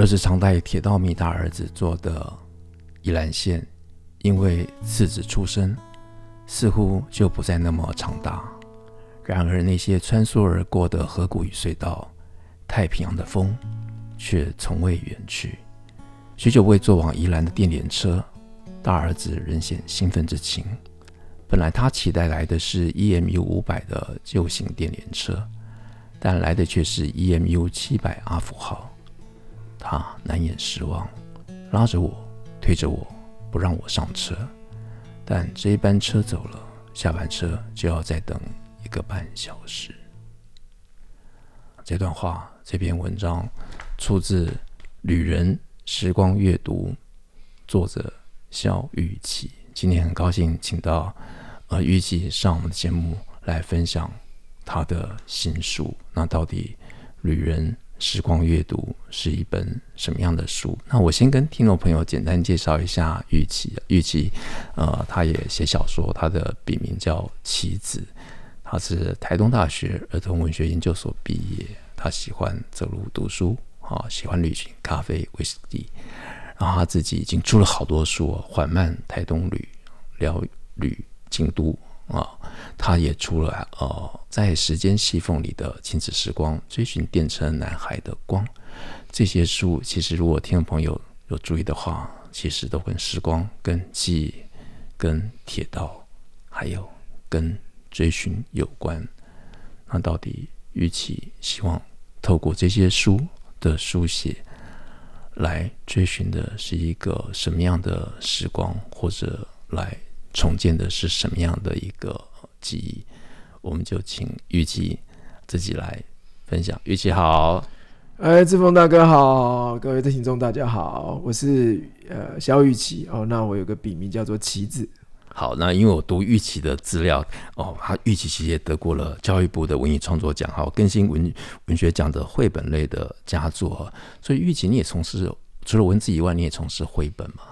儿子常带铁道迷大儿子坐的宜兰线，因为次子出生，似乎就不再那么长大。然而，那些穿梭而过的河谷与隧道，太平洋的风，却从未远去。许久未坐往宜兰的电联车，大儿子仍显兴奋之情。本来他期待来的是 EMU 五百的旧型电联车，但来的却是 EMU 七百阿福号。他难掩失望，拉着我，推着我，不让我上车。但这一班车走了，下班车就要再等一个半小时。这段话，这篇文章出自《旅人时光阅读》，作者萧玉琪。今天很高兴请到呃玉琪上我们的节目来分享他的新书。那到底《旅人时光阅读》是一本什么样的书？那我先跟听众朋友简单介绍一下育琦。育琦，呃，他也写小说，他的笔名叫棋子，他是台东大学儿童文学研究所毕业。他喜欢走路读书，啊，喜欢旅行、咖啡、威士忌。然后他自己已经出了好多书，《缓慢台东旅》、《疗旅京都》啊，他也出了呃，在时间细缝里的亲子时光，追寻电车男孩的光。这些书其实，如果听众朋友有注意的话，其实都跟时光、跟记忆、跟铁道，还有跟追寻有关。那到底育琦希望透过这些书的书写，来追寻的是一个什么样的时光，或者来重建的是什么样的一个记忆？我们就请玉琦自己来分享。玉琦好。哎，志峰大哥好，各位的听众大家好，我是呃萧育琦哦，那我有个笔名叫做棋子。好，那因为我读玉琦的资料哦，他玉琦其实也得过了教育部的文艺创作奖，还有更新文文学奖的绘本类的佳作，所以玉琦你也从事除了文字以外，你也从事绘本吗？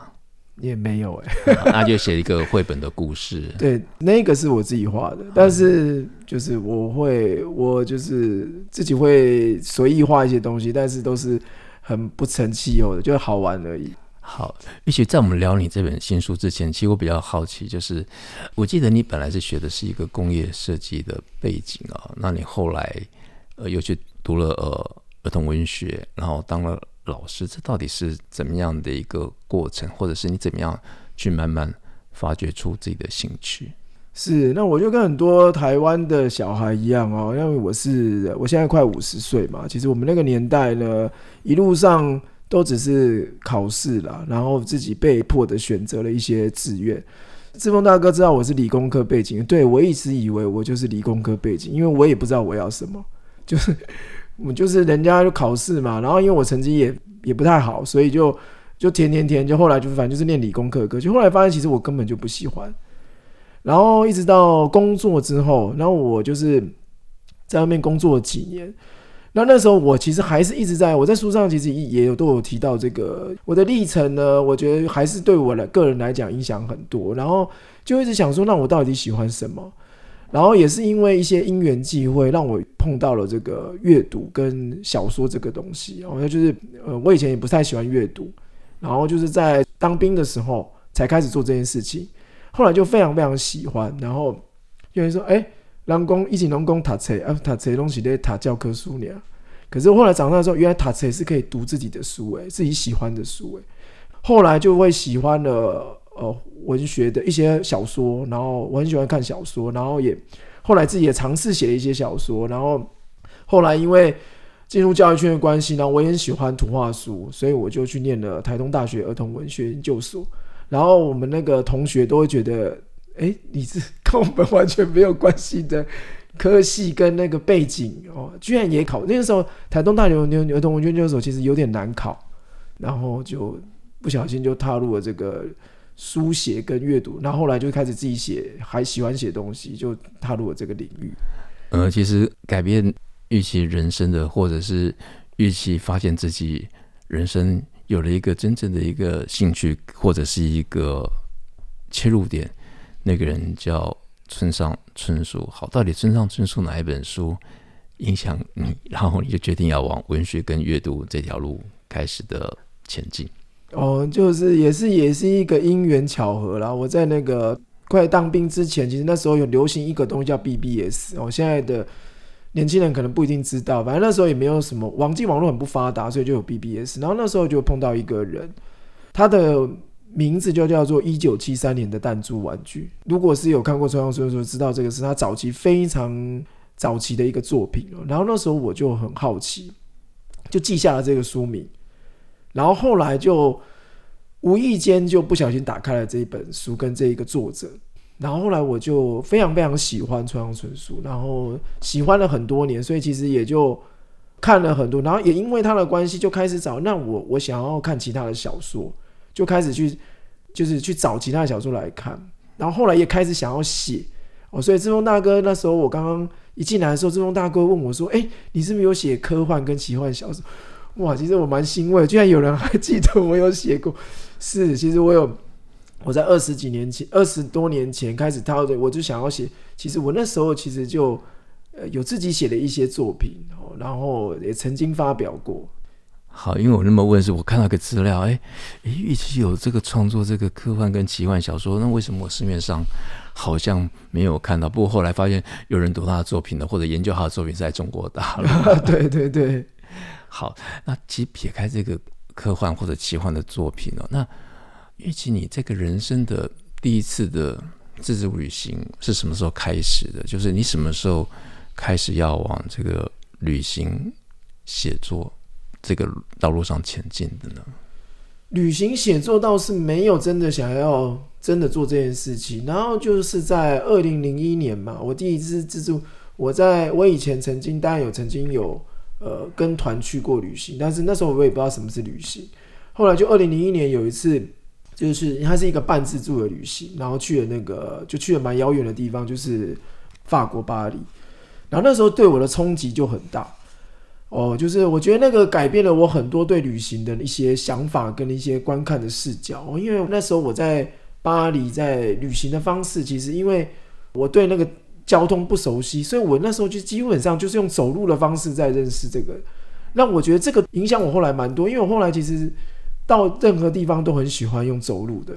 也没有哎、嗯，那就写一个绘本的故事。对，那个是我自己画的，但是就是我会，我就是自己会随意画一些东西，但是都是很不成气候的，就是好玩而已。好，育琦在我们聊你这本新书之前，其实我比较好奇，就是我记得你本来是学的是一个工业设计的背景啊，那你后来呃又去读了呃儿童文学，然后当了。老师，这到底是怎么样的一个过程，或者是你怎么样去慢慢发掘出自己的兴趣？是，那我就跟很多台湾的小孩一样哦，因为我是我现在快五十岁嘛，其实我们那个年代呢，一路上都只是考试啦，然后自己被迫的选择了一些志愿。志峰大哥知道我是理工科背景，对，我一直以为我就是理工科背景，因为我也不知道我要什么，就是。我就是人家就考试嘛，然后因为我成绩也也不太好，所以就就填填填，就后来就反正就是念理工科科，就后来发现其实我根本就不喜欢。然后一直到工作之后，然后我就是在外面工作几年，那那时候我其实还是一直在我在书上其实也有都有提到这个我的历程呢，我觉得还是对我的个人来讲影响很多，然后就一直想说，那我到底喜欢什么？然后也是因为一些因缘际会，让我碰到了这个阅读跟小说这个东西。然后就是，呃，我以前也不太喜欢阅读，然后就是在当兵的时候才开始做这件事情。后来就非常非常喜欢。然后有人说：“哎，人工一起人工塔册啊，塔册东西在塔教科书里啊。”可是后来长大之后，原来塔册是可以读自己的书，哎，自己喜欢的书，哎。后来就会喜欢了。呃，文学的一些小说，然后我很喜欢看小说，然后也后来自己也尝试写了一些小说，然后后来因为进入教育圈的关系，然后我也很喜欢图画书，所以我就去念了台东大学儿童文学研究所。然后我们那个同学都会觉得，哎，你是跟我们完全没有关系的科系跟那个背景哦，居然也考。那个时候台东大学儿童文学研究所其实有点难考，然后就不小心就踏入了这个书写跟阅读，然后后来就开始自己写，还喜欢写东西，就踏入了这个领域。呃，其实改变预期人生的，或者是预期发现自己人生有了一个真正的一个兴趣，或者是一个切入点，那个人叫村上春树。好，到底村上春树哪一本书影响你，然后你就决定要往文学跟阅读这条路开始的前进？哦，就是也是也是一个因缘巧合啦。我在那个。快当兵之前，其实那时候有流行一个东西叫 BBS 哦，现在的年轻人可能不一定知道，反正那时候也没有什么网际网络很不发达，所以就有 BBS。然后那时候就碰到一个人，他的名字就叫做一九七三年的弹珠玩具。如果是有看过村上春树，知道这个是他早期非常早期的一个作品。然后那时候我就很好奇，就记下了这个书名，然后后来就。无意间就不小心打开了这一本书跟这一个作者，然后后来我就非常非常喜欢村上春树，然后喜欢了很多年，所以其实也就看了很多，然后也因为他的关系就开始找，那我我想要看其他的小说，就开始去就是去找其他的小说来看，然后后来也开始想要写哦，所以志峰大哥那时候我刚刚一进来的时候，志峰大哥问我说：“哎，你是不是有写科幻跟奇幻小说？”哇，其实我蛮欣慰，居然有人还记得我有写过。是，其实我有，我在二十几年前，二十多年前开始套的，我就想要写。其实我那时候其实就呃有自己写的一些作品，然后也曾经发表过。好，因为我那么问，是我看到个资料，哎哎，玉琦有这个创作这个科幻跟奇幻小说，那为什么我市面上好像没有看到？不过后来发现有人读他的作品的，或者研究他的作品是在中国大陆。对 对对。好，那其撇开这个。科幻或者奇幻的作品哦，那玉琦，你这个人生的第一次的自助旅行是什么时候开始的？就是你什么时候开始要往这个旅行写作这个道路上前进的呢？旅行写作倒是没有真的想要真的做这件事情，然后就是在二零零一年嘛，我第一次自助，我在我以前曾经当然有曾经有。呃，跟团去过旅行，但是那时候我也不知道什么是旅行。后来就二零零一年有一次，就是它是一个半自助的旅行，然后去了那个就去了蛮遥远的地方，就是法国巴黎。然后那时候对我的冲击就很大哦，就是我觉得那个改变了我很多对旅行的一些想法跟一些观看的视角。因为那时候我在巴黎在旅行的方式，其实因为我对那个。交通不熟悉，所以我那时候就基本上就是用走路的方式在认识这个。那我觉得这个影响我后来蛮多，因为我后来其实到任何地方都很喜欢用走路的，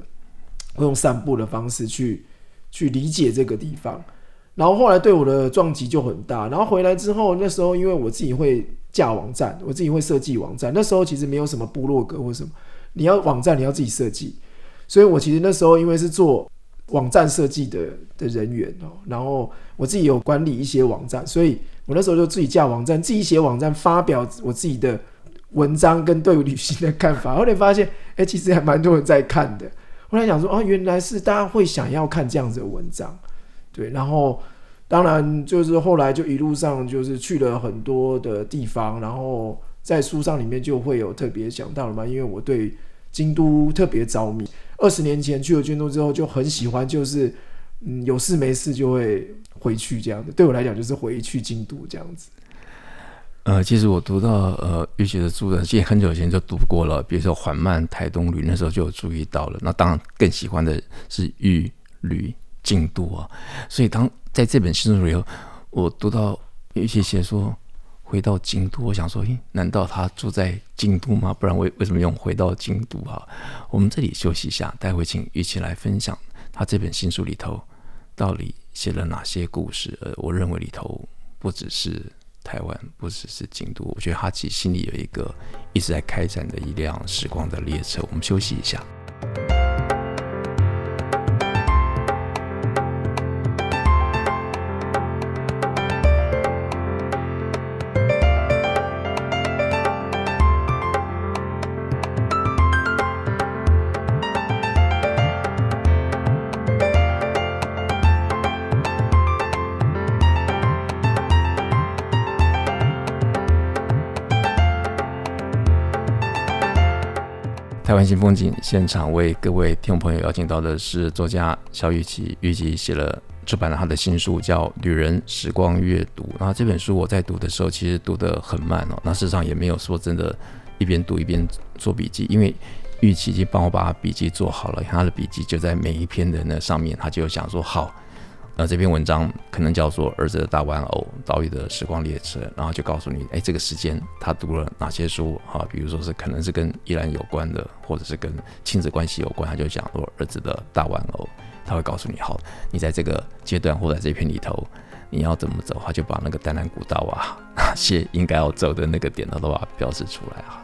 会用散步的方式去去理解这个地方。然后后来对我的撞击就很大。然后回来之后，那时候因为我自己会架网站，我自己会设计网站。那时候其实没有什么部落格或什么，你要网站你要自己设计。所以我其实那时候因为是做。网站设计的的人员哦，然后我自己有管理一些网站，所以我那时候就自己架网站，自己写网站，发表我自己的文章跟对旅行的看法。后来发现，哎，其实还蛮多人在看的。后来想说，哦，原来是大家会想要看这样子的文章，对。然后当然就是后来就一路上就是去了很多的地方，然后在书上里面就会有特别讲到了嘛，因为我对京都特别着迷。二十年前去了京都之后就很喜欢，就是嗯有事没事就会回去这样子。对我来讲就是回去京都这样子。呃，其实我读到呃玉琦的著作，其实很久以前就读过了，比如说《缓慢台东旅》，那时候就有注意到了。那当然更喜欢的是《玉旅京都》啊。所以当在这本新书里头，我读到玉琦写说。回到京都，我想说，诶，难道他住在京都吗？不然为为什么用回到京都哈？我们这里休息一下，待会请玉琦来分享他这本新书里头到底写了哪些故事。呃，我认为里头不只是台湾，不只是京都，我觉得他其实心里有一个一直在开展的一辆时光的列车。我们休息一下。新风景现场为各位听众朋友邀请到的是作家萧育琦，育琦写了出版了他的新书叫《旅人时光阅读》。然后这本书我在读的时候，其实读得很慢哦。那事实上也没有说真的，一边读一边做笔记，因为育琦已经帮我把笔记做好了，他的笔记就在每一篇的那上面，他就想说好。那这篇文章可能叫做《儿子的大玩偶》，岛屿的时光列车，然后就告诉你，哎，这个时间他读了哪些书啊？比如说是可能是跟依兰有关的，或者是跟亲子关系有关，他就讲说儿子的大玩偶，他会告诉你，好，你在这个阶段或者这篇里头你要怎么走，他就把那个丹南古道啊，那些应该要走的那个点，他都把标示出来啊。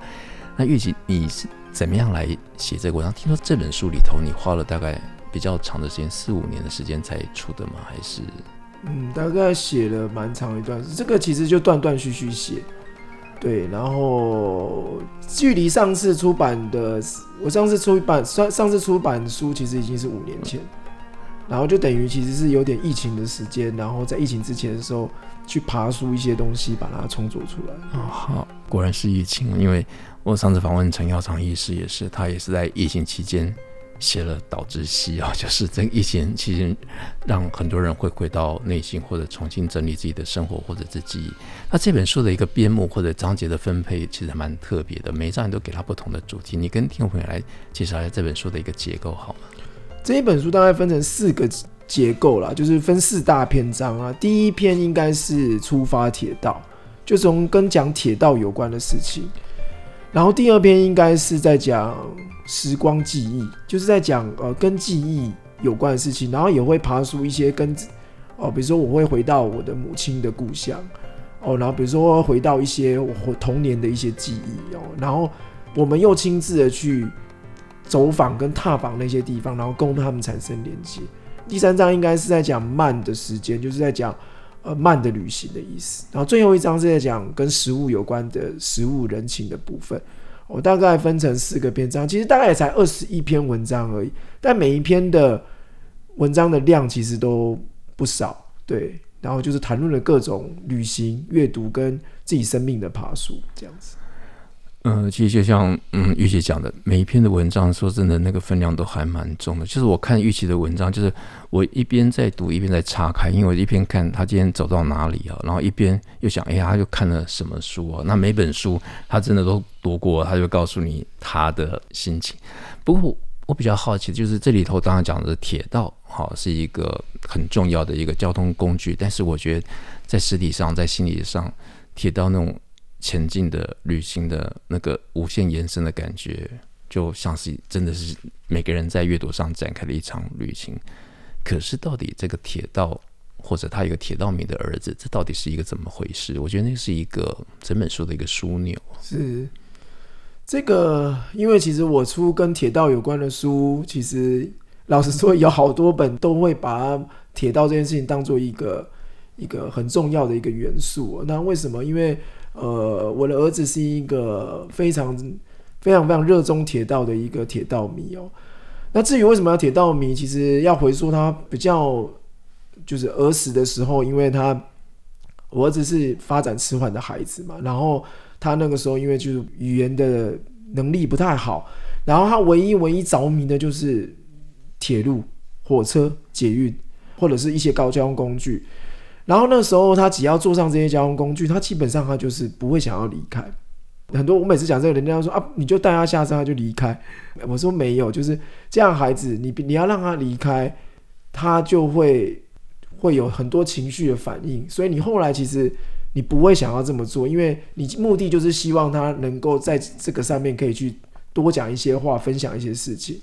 那育琦，你是怎么样来写这个文章？听说这本书里头你花了大概。比较长的时间，四五年的时间才出的吗？还是？嗯，大概写了蛮长一段。这个其实就断断续续写，对。然后距离上次出版的，我上次出版上上次出版书其实已经是五年前，然后就等于其实是有点疫情的时间，然后在疫情之前的时候去爬书一些东西，把它重组出来。哦，好，果然是疫情，因为我上次访问陈耀长医师也是，他也是在疫情期间。写了《岛之西》啊，就是这疫情期间，让很多人会回到内心，或者重新整理自己的生活或者自己。那这本书的一个编目或者章节的分配，其实蛮特别的，每一章都给他不同的主题。你跟听众朋友来介绍一下这本书的一个结构好吗？这一本书大概分成四个结构啦，就是分四大篇章啊。第一篇应该是出发铁道，就从跟讲铁道有关的事情。然后第二篇应该是在讲。时光记忆就是在讲呃跟记忆有关的事情，然后也会爬出一些跟哦，比如说我会回到我的母亲的故乡哦，然后比如说回到一些我童年的一些记忆哦，然后我们又亲自的去走访跟踏访那些地方，然后跟他们产生连接。第三章应该是在讲慢的时间，就是在讲呃慢的旅行的意思。然后最后一章是在讲跟食物有关的食物人情的部分。我大概分成四个篇章，其实大概也才二十一篇文章而已，但每一篇的文章的量其实都不少，对。然后就是谈论了各种旅行、阅读跟自己生命的爬树这样子。嗯、其实就像嗯玉琪讲的，每一篇的文章，说真的，那个分量都还蛮重的。就是我看玉琦的文章，就是我一边在读，一边在岔开，因为我一边看他今天走到哪里啊，然后一边又想，哎呀，他又看了什么书啊？那每本书他真的都读过，他就告诉你他的心情。不过我比较好奇，就是这里头当然讲的是铁道，好是一个很重要的一个交通工具，但是我觉得在实体上，在心理上，铁道那种。前进的旅行的那个无限延伸的感觉，就像是真的是每个人在阅读上展开了一场旅行。可是，到底这个铁道，或者他有个铁道迷的儿子，这到底是一个怎么回事？我觉得那是一个整本书的一个枢纽。是这个，因为其实我出跟铁道有关的书，其实老实说有好多本都会把铁道这件事情当做一个一个很重要的一个元素。那为什么？因为呃，我的儿子是一个非常、非常、非常热衷铁道的一个铁道迷哦。那至于为什么要铁道迷，其实要回溯他比较就是儿时的时候，因为他我儿子是发展迟缓的孩子嘛，然后他那个时候因为就是语言的能力不太好，然后他唯一唯一着迷的就是铁路、火车、捷运或者是一些高交通工具。然后那时候他只要坐上这些交通工具，他基本上他就是不会想要离开。很多我每次讲这个，人家说啊，你就带他下车他就离开。我说没有，就是这样孩子，你你要让他离开，他就会会有很多情绪的反应。所以你后来其实你不会想要这么做，因为你目的就是希望他能够在这个上面可以去多讲一些话，分享一些事情。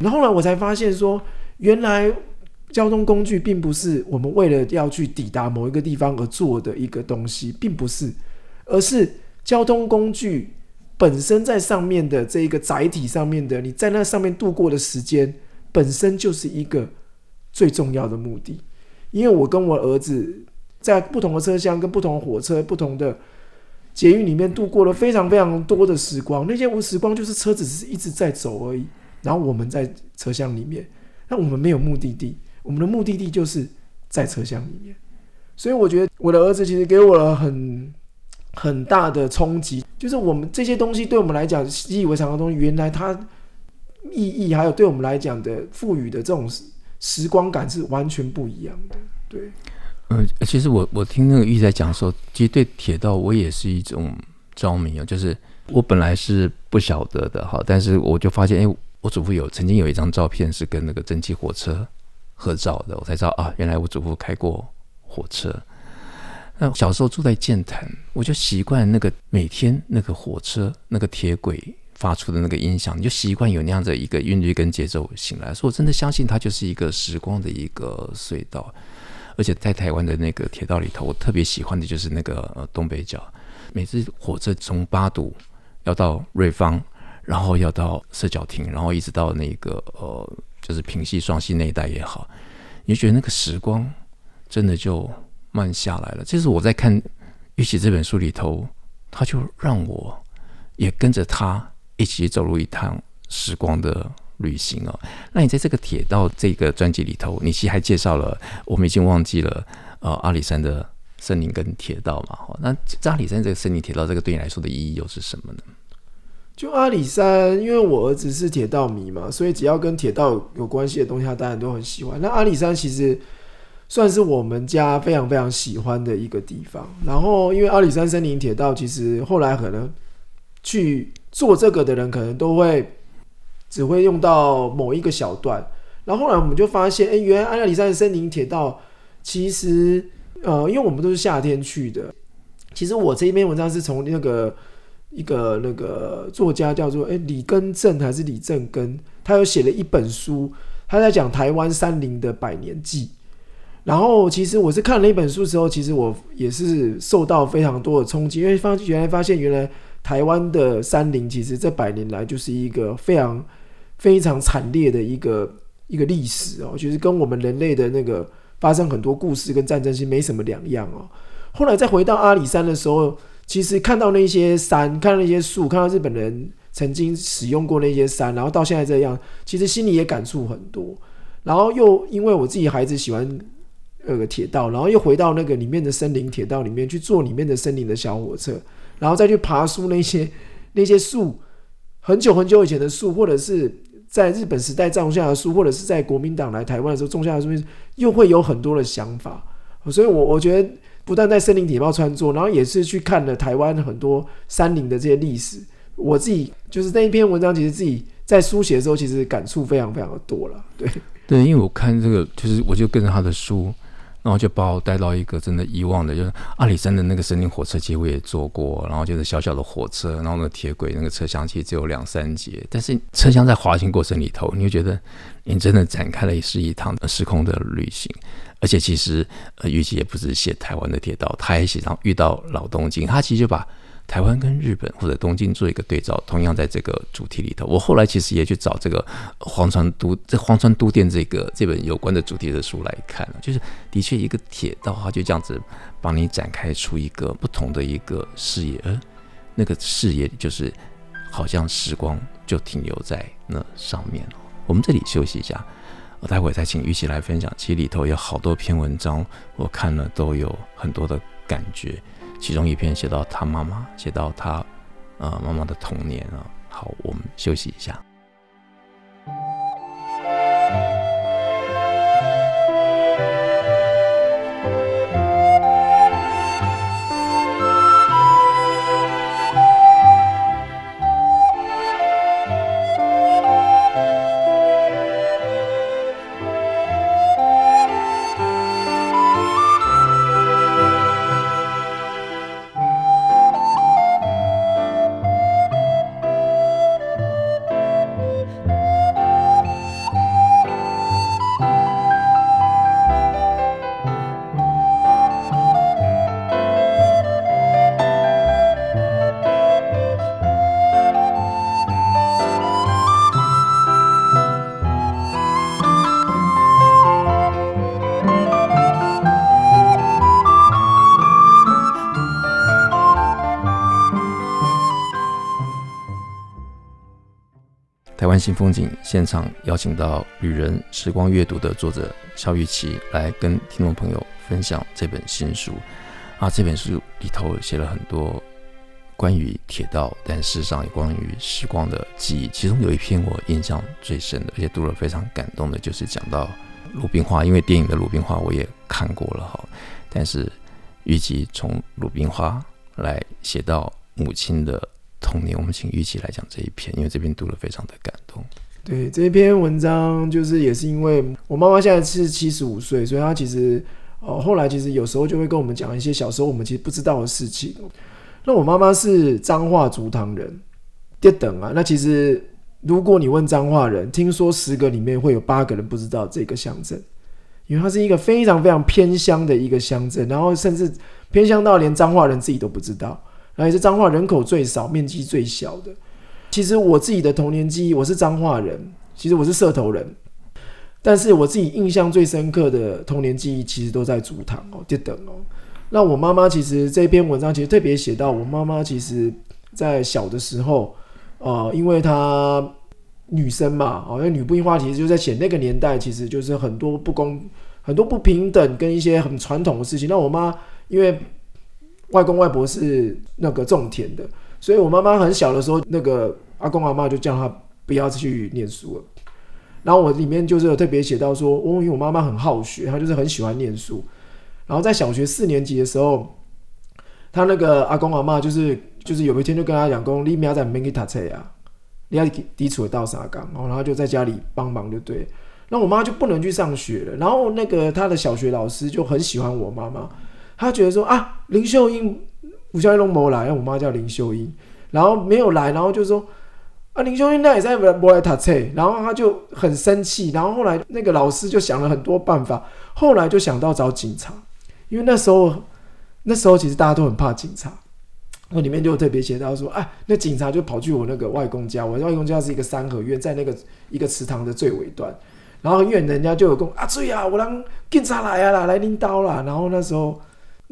然后呢，我才发现说原来。交通工具并不是我们为了要去抵达某一个地方而做的一个东西，并不是，而是交通工具本身在上面的这一个载体上面的，你在那上面度过的时间本身就是一个最重要的目的。因为我跟我儿子在不同的车厢、跟不同的火车、不同的捷运里面度过了非常非常多的时光，那些无时光就是车子只是一直在走而已，然后我们在车厢里面，那我们没有目的地。我们的目的地就是在车厢里面，所以我觉得我的儿子其实给我了很很大的冲击，就是我们这些东西对我们来讲习以为常的东西，原来它意义还有对我们来讲的赋予的这种时光感是完全不一样的。对，嗯，其实我我听那个玉在讲说，其实对铁道我也是一种着迷啊，就是我本来是不晓得的哈，但是我就发现，哎，我祖父有曾经有一张照片是跟那个蒸汽火车合照的，我才知道啊，原来我祖父开过火车。那小时候住在剑潭，我就习惯那个每天那个火车那个铁轨发出的那个音响，你就习惯有那样的一个韵律跟节奏醒来。所以我真的相信它就是一个时光的一个隧道。而且在台湾的那个铁道里头，我特别喜欢的就是那个呃东北角，每次火车从八堵要到瑞芳，然后要到社角亭，然后一直到那个呃就是平溪双溪那一带也好，你就觉得那个时光真的就。慢下来了。这是我在看《玉玺》这本书里头，他就让我也跟着他一起走入一趟时光的旅行哦。那你在这个铁道这个专辑里头，你其实还介绍了，我们已经忘记了呃阿里山的森林跟铁道嘛。那这阿里山这个森林铁道，这个对你来说的意义又是什么呢？就阿里山，因为我儿子是铁道迷嘛，所以只要跟铁道有关系的东西，他当然都很喜欢。那阿里山其实。算是我们家非常非常喜欢的一个地方。然后，因为阿里山森林铁道，其实后来可能去做这个的人，可能都会只会用到某一个小段。然后后来我们就发现，哎，原来阿里山森林铁道其实，呃，因为我们都是夏天去的。其实我这一篇文章是从那个一个那个作家叫做哎李根正还是李正根，他有写了一本书，他在讲台湾山林的百年记。然后，其实我是看了一本书之后，其实我也是受到非常多的冲击，因为发原来发现原来台湾的山林其实这百年来就是一个非常非常惨烈的一个一个历史哦，就是跟我们人类的那个发生很多故事跟战争其实没什么两样哦。后来再回到阿里山的时候，其实看到那些山，看到那些树，看到日本人曾经使用过那些山，然后到现在这样，其实心里也感触很多。然后又因为我自己孩子喜欢。那个铁道，然后又回到那个里面的森林铁道里面去坐里面的森林的小火车，然后再去爬树那些 那些树，很久很久以前的树，或者是在日本时代种下的树，或者是在国民党来台湾的时候种下的树，又会有很多的想法。所以我我觉得不但在森林铁道穿梭，然后也是去看了台湾很多山林的这些历史。我自己就是那一篇文章，其实自己在书写的时候，其实感触非常非常的多了。对对，因为我看这个，就是我就跟着他的书。然后就把我带到一个真的遗忘的，就是阿里山的那个森林火车其实，我也坐过。然后就是小小的火车，然后那铁轨，那个车厢其实只有两三节，但是车厢在滑行过程里头，你就觉得你真的展开了是一趟时空的旅行。而且其实呃，玉玺也不是写台湾的铁道，他也写上遇到老东京，他其实就把。台湾跟日本或者东京做一个对照，同样在这个主题里头，我后来其实也去找这个荒川都这荒川都电这个这本有关的主题的书来看，就是的确一个铁道，它就这样子帮你展开出一个不同的一个视野，而那个视野就是好像时光就停留在那上面。我们这里休息一下，我待会再请玉玺来分享。其实里头有好多篇文章，我看了都有很多的感觉。其中一篇写到他妈妈，写到他呃妈妈的童年啊。好，我们休息一下。新风景现场邀请到《旅人时光阅读》的作者萧玉琪来跟听众朋友分享这本新书。啊，这本书里头写了很多关于铁道，但事实上也关于时光的记忆。其中有一篇我印象最深的，而且读了非常感动的，就是讲到鲁冰花。因为电影的鲁冰花我也看过了哈，但是玉吉从鲁冰花来写到母亲的童年，我们请玉琪来讲这一篇，因为这边读了非常的感动。对，这篇文章，就是也是因为我妈妈现在是七十五岁，所以她其实。呃，后来其实有时候就会跟我们讲一些小时候我们其实不知道的事情。那我妈妈是彰化竹塘人，跌等啊。那其实如果你问彰化人，听说十个里面会有八个人不知道这个乡镇，因为它是一个非常非常偏乡的一个乡镇，然后甚至偏乡到连彰化人自己都不知道，然后也是彰化人口最少、面积最小的。其实我自己的童年记忆，我是彰化人，其实我是社头人。但是我自己印象最深刻的童年记忆，其实都在竹塘哦，就等哦。那我妈妈其实这篇文章其实特别写到，我妈妈其实在小的时候，呃，因为她女生嘛，哦，那女部樱花其实就在写那个年代，其实就是很多不公、很多不平等跟一些很传统的事情。那我妈因为外公外婆是那个种田的，所以我妈妈很小的时候，那个阿公阿妈就叫她不要去念书了。然后我里面就是有特别写到说，哦因为我妈妈很好学，她就是很喜欢念书。然后在小学四年级的时候，她那个阿公阿妈就是就是有一天就跟她讲说，你明仔载免去读册啊，你要基础到啥岗，然后她就在家里帮忙就对。那我妈就不能去上学了。然后那个她的小学老师就很喜欢我妈妈，他觉得说啊，林秀英，吴小英龙没来，我妈叫林秀英，然后没有来，然后就说。啊，林秀英那也在不来读册，然后他就很生气，然后后来那个老师就想了很多办法，后来就想到找警察，因为那时候那时候其实大家都很怕警察，我里面就特别写到说，哎，那警察就跑去我那个外公家，我外公家是一个三合院，在那个一个池塘的最尾端，然后很远人家就有讲啊，对啊，我让警察来啊啦，来拎刀啦，然后那时候。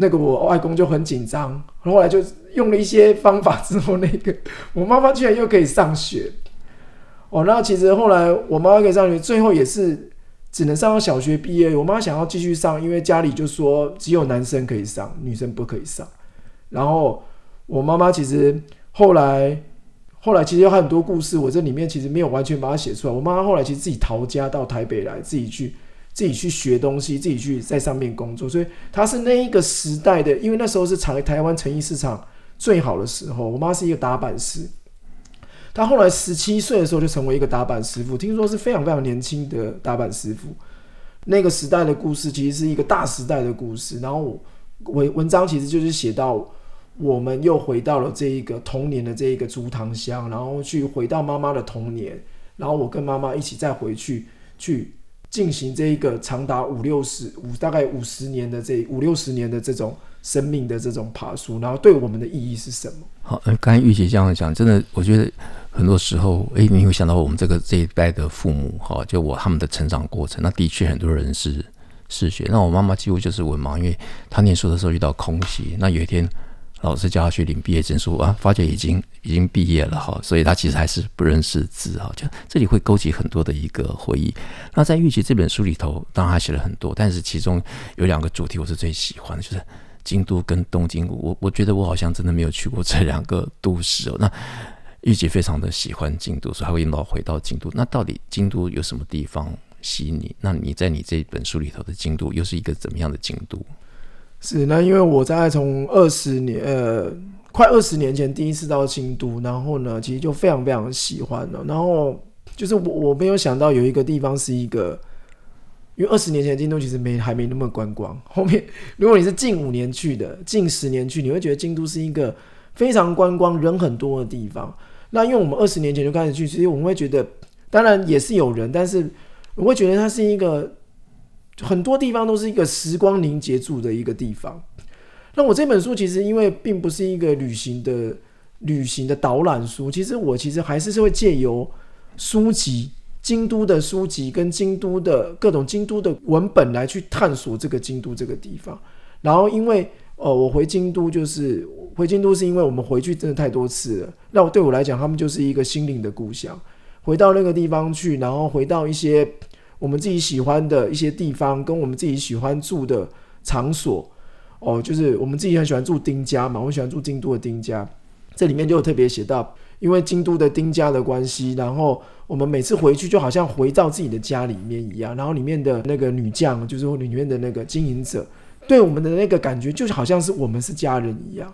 那个我外公就很紧张，后来就用了一些方法之后，那个 我妈妈居然又可以上学哦。那其实后来我妈妈可以上学，最后也是只能上到小学毕业。我妈想要继续上，因为家里就说只有男生可以上，女生不可以上。然后我妈妈其实后来后来其实有很多故事，我这里面其实没有完全把它写出来。我妈妈后来其实自己逃家到台北来，自己去。自己去学东西，自己去在上面工作，所以他是那一个时代的，因为那时候是台台湾成衣市场最好的时候。我妈是一个打板师，她后来十七岁的时候就成为一个打板师傅，听说是非常非常年轻的打板师傅。那个时代的故事其实是一个大时代的故事。然后文文章其实就是写到我们又回到了这一个童年的这一个竹塘乡，然后去回到妈妈的童年，然后我跟妈妈一起再回去去。进行这一个长达五六十五大概五十年的这五六十年的这种生命的这种爬梳，然后对我们的意义是什么？好，刚才玉姐这样讲，真的，我觉得很多时候，哎，你会想到我们这个这一代的父母，哈，就我他们的成长过程，那的确很多人是失学，那我妈妈几乎就是文盲，因为她念书的时候遇到空袭，那有一天。老师叫他去领毕业证书啊，发觉已经已经毕业了哈，所以他其实还是不认识字哈，就这里会勾起很多的一个回忆。那在玉吉这本书里头，当然他写了很多，但是其中有两个主题我是最喜欢的，就是京都跟东京。我我觉得我好像真的没有去过这两个都市哦。那玉吉非常的喜欢京都，所以她会引导回到京都。那到底京都有什么地方吸引你？那你在你这本书里头的京都又是一个怎么样的京都？是，那因为我在从二十年，呃，快二十年前第一次到京都，然后呢，其实就非常非常喜欢了。然后就是我我没有想到有一个地方是一个，因为二十年前京都其实没还没那么观光。后面如果你是近五年去的，近十年去，你会觉得京都是一个非常观光、人很多的地方。那因为我们二十年前就开始去，其实我们会觉得，当然也是有人，但是我会觉得它是一个。很多地方都是一个时光凝结住的一个地方。那我这本书其实因为并不是一个旅行的旅行的导览书，其实我其实还是是会借由书籍、京都的书籍跟京都的各种京都的文本来去探索这个京都这个地方。然后因为呃，我回京都就是回京都是因为我们回去真的太多次了。那我对我来讲，他们就是一个心灵的故乡。回到那个地方去，然后回到一些。我们自己喜欢的一些地方，跟我们自己喜欢住的场所，哦，就是我们自己很喜欢住丁家嘛，我喜欢住京都的丁家，这里面就有特别写到，因为京都的丁家的关系，然后我们每次回去就好像回到自己的家里面一样，然后里面的那个女将，就是里面的那个经营者，对我们的那个感觉就好像是我们是家人一样，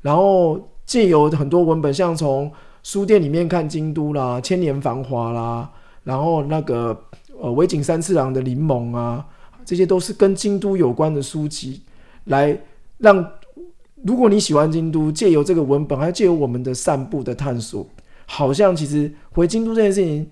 然后借由很多文本，像从书店里面看京都啦，千年繁华啦，然后那个呃尾井三次郎的柠檬啊，这些都是跟京都有关的书籍。来让，如果你喜欢京都，借由这个文本，还借由我们的散步的探索，好像其实回京都这件事情，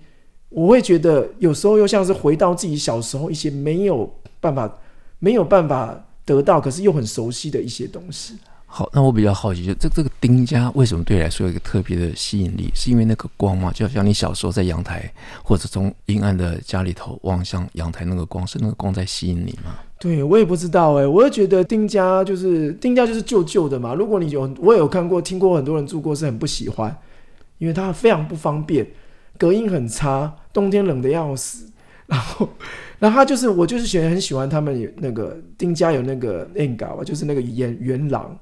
我会觉得有时候又像是回到自己小时候一些没有办法、没有办法得到，可是又很熟悉的一些东西。好，那我比较好奇，就这这个丁家为什么对你来说有一个特别的吸引力？是因为那个光吗？就像你小时候在阳台，或者从阴暗的家里头望向阳台那个光，是那个光在吸引你吗？对，我也不知道哎、我会觉得丁家就是丁家就是旧旧的嘛。如果你有，我也有看过、听过很多人住过，是很不喜欢，因为它非常不方便，隔音很差，冬天冷得要死。然后，然后他就是我就是喜很喜欢他们有那个丁家有那个 N 嘎就是那个圆圆廊。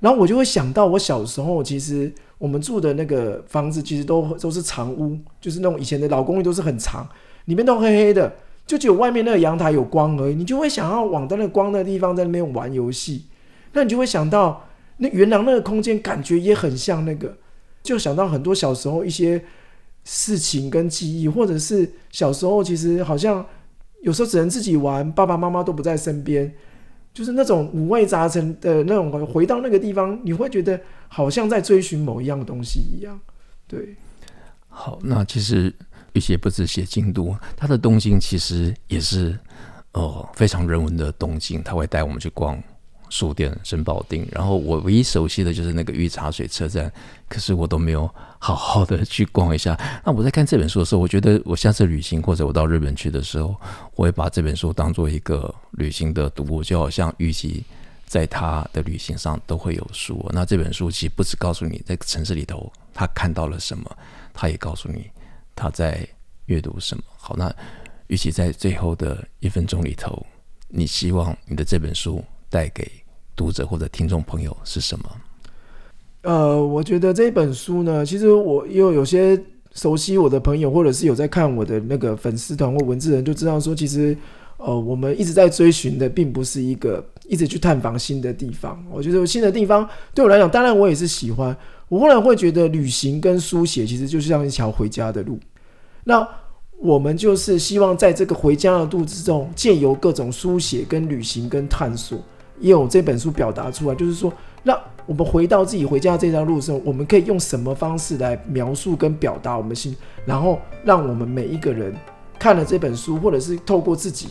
然后我就会想到我小时候，其实我们住的那个房子其实都都是长屋，就是那种以前的老公寓都是很长，里面都黑黑的。就只有外面那个阳台有光而已，你就会想要往在那光的地方在那边玩游戏，那你就会想到那圆廊那个空间，感觉也很像那个，就想到很多小时候一些事情跟记忆，或者是小时候其实好像有时候只能自己玩，爸爸妈妈都不在身边，就是那种五味杂陈的那种，回到那个地方，你会觉得好像在追寻某一样东西一样。对，好，那其实。一些不止写京都，它的东京其实也是呃非常人文的东京。他会带我们去逛书店、神保定，然后我唯一熟悉的就是那个御茶水车站，可是我都没有好好的去逛一下。那我在看这本书的时候，我觉得我下次旅行或者我到日本去的时候，我会把这本书当做一个旅行的读物，就好像玉琦在他的旅行上都会有书。那这本书其实不只告诉你在城市里头他看到了什么，他也告诉你。他在阅读什么？好，那玉琦在最后的一分钟里头，你希望你的这本书带给读者或者听众朋友是什么？呃，我觉得这本书呢，其实我因为有些熟悉我的朋友，或者是有在看我的那个粉丝团或文字人，就知道说，其实呃，我们一直在追寻的，并不是一个一直去探访新的地方。我觉得新的地方对我来讲，当然我也是喜欢。我忽然会觉得，旅行跟书写其实就像一条回家的路。那我们就是希望在这个回家的路之中，借由各种书写、跟旅行、跟探索，也有这本书表达出来，就是说，让我们回到自己回家这条路的时候，我们可以用什么方式来描述跟表达我们心，然后让我们每一个人看了这本书，或者是透过自己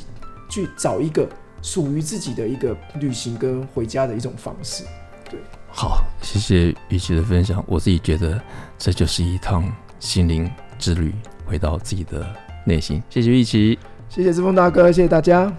去找一个属于自己的一个旅行跟回家的一种方式。对。好，谢谢雨琦的分享。我自己觉得这就是一趟心灵之旅，回到自己的内心。谢谢玉琦，谢谢志峰大哥，谢谢大家。